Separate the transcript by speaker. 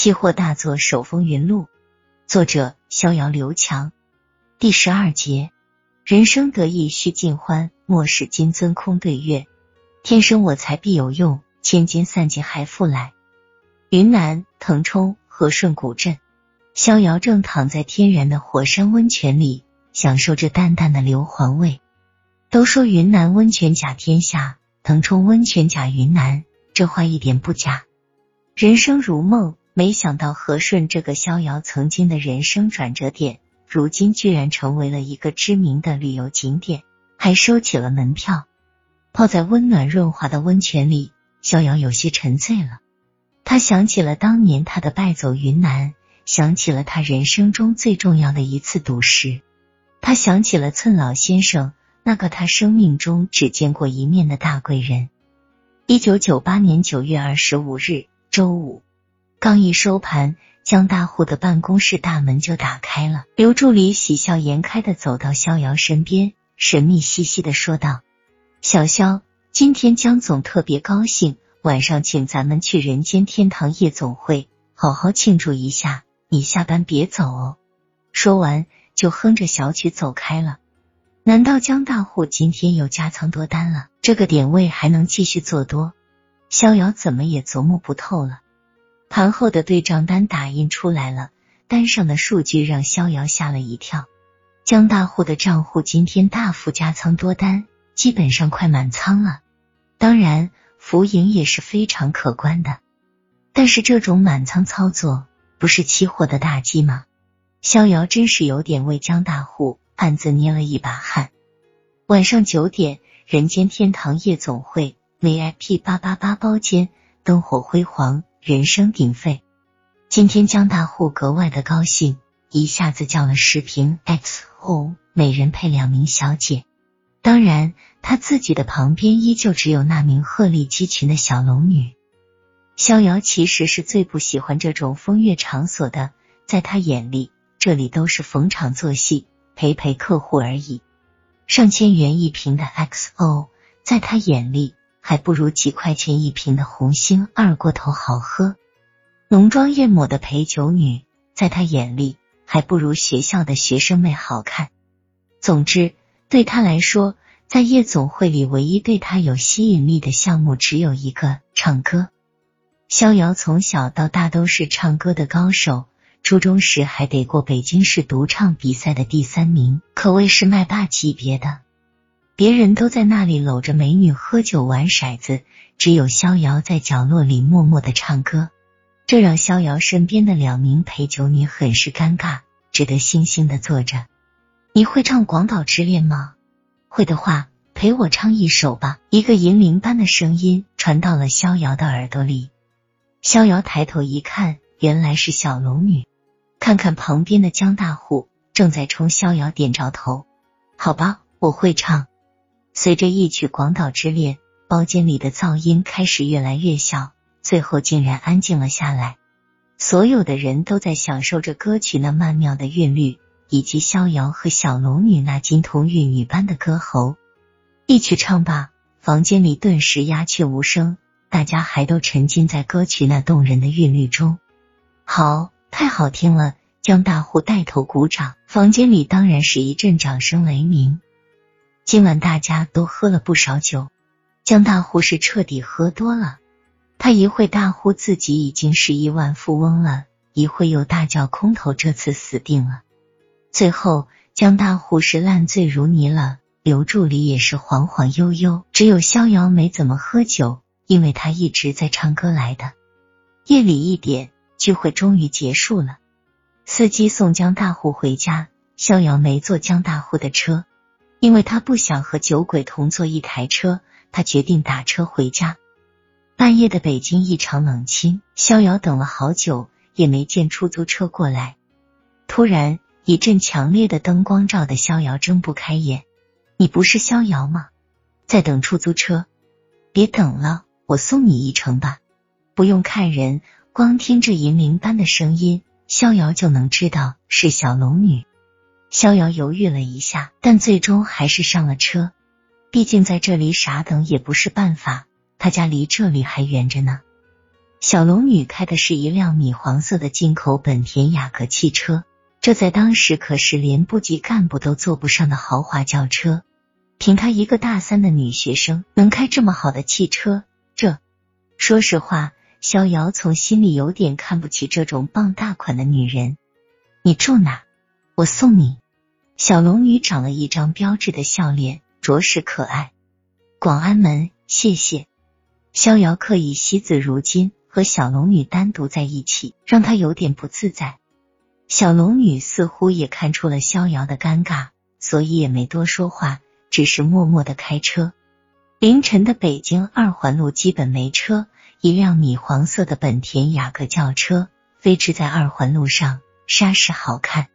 Speaker 1: 期货大作手风云录，作者逍遥刘强。第十二节，人生得意须尽欢，莫使金樽空对月。天生我材必有用，千金散尽还复来。云南腾冲和顺古镇，逍遥正躺在天然的火山温泉里，享受着淡淡的硫磺味。都说云南温泉甲天下，腾冲温泉甲云南，这话一点不假。人生如梦，没想到和顺这个逍遥曾经的人生转折点，如今居然成为了一个知名的旅游景点，还收起了门票。泡在温暖润滑的温泉里，逍遥有些沉醉了。他想起了当年他的败走云南，想起了他人生中最重要的一次赌石，他想起了寸老先生，那个他生命中只见过一面的大贵人。一九九八年九月二十五日。周五刚一收盘，江大户的办公室大门就打开了。刘助理喜笑颜开的走到逍遥身边，神秘兮兮的说道：“小肖，今天江总特别高兴，晚上请咱们去人间天堂夜总会，好好庆祝一下。你下班别走哦。”说完就哼着小曲走开了。难道江大户今天又加仓多单了？这个点位还能继续做多？逍遥怎么也琢磨不透了。盘后的对账单打印出来了，单上的数据让逍遥吓了一跳。江大户的账户今天大幅加仓多单，基本上快满仓了。当然，浮盈也是非常可观的。但是这种满仓操作不是期货的大忌吗？逍遥真是有点为江大户暗自捏了一把汗。晚上九点，人间天堂夜总会。VIP 八八八包间，灯火辉煌，人声鼎沸。今天江大户格外的高兴，一下子叫了十瓶 XO，每人配两名小姐。当然，他自己的旁边依旧只有那名鹤立鸡群的小龙女。逍遥其实是最不喜欢这种风月场所的，在他眼里，这里都是逢场作戏，陪陪客户而已。上千元一瓶的 XO，在他眼里。还不如几块钱一瓶的红星二锅头好喝。浓妆艳抹的陪酒女，在他眼里还不如学校的学生妹好看。总之，对他来说，在夜总会里唯一对他有吸引力的项目只有一个：唱歌。逍遥从小到大都是唱歌的高手，初中时还得过北京市独唱比赛的第三名，可谓是麦霸级别的。别人都在那里搂着美女喝酒玩骰子，只有逍遥在角落里默默的唱歌，这让逍遥身边的两名陪酒女很是尴尬，只得悻悻的坐着。你会唱《广岛之恋》吗？会的话，陪我唱一首吧。一个银铃般的声音传到了逍遥的耳朵里。逍遥抬头一看，原来是小龙女。看看旁边的江大户，正在冲逍遥点着头。好吧，我会唱。随着一曲《广岛之恋》，包间里的噪音开始越来越小，最后竟然安静了下来。所有的人都在享受着歌曲那曼妙的韵律，以及逍遥和小龙女那金童玉女般的歌喉。一曲唱罢，房间里顿时鸦雀无声，大家还都沉浸在歌曲那动人的韵律中。好，太好听了！江大户带头鼓掌，房间里当然是一阵掌声雷鸣。今晚大家都喝了不少酒，江大户是彻底喝多了。他一会大呼自己已经是亿万富翁了，一会又大叫空头这次死定了。最后江大户是烂醉如泥了，刘助理也是晃晃悠悠，只有逍遥没怎么喝酒，因为他一直在唱歌来的。夜里一点，聚会终于结束了。司机送江大户回家，逍遥没坐江大户的车。因为他不想和酒鬼同坐一台车，他决定打车回家。半夜的北京异常冷清，逍遥等了好久也没见出租车过来。突然，一阵强烈的灯光照得逍遥睁不开眼。你不是逍遥吗？在等出租车？别等了，我送你一程吧。不用看人，光听这银铃般的声音，逍遥就能知道是小龙女。逍遥犹豫了一下，但最终还是上了车。毕竟在这里傻等也不是办法，他家离这里还远着呢。小龙女开的是一辆米黄色的进口本田雅阁汽车，这在当时可是连部级干部都坐不上的豪华轿车。凭她一个大三的女学生能开这么好的汽车，这说实话，逍遥从心里有点看不起这种傍大款的女人。你住哪？我送你。小龙女长了一张标致的笑脸，着实可爱。广安门，谢谢。逍遥刻意惜字如金。和小龙女单独在一起，让他有点不自在。小龙女似乎也看出了逍遥的尴尬，所以也没多说话，只是默默的开车。凌晨的北京二环路基本没车，一辆米黄色的本田雅阁轿车飞驰在二环路上，煞是好看。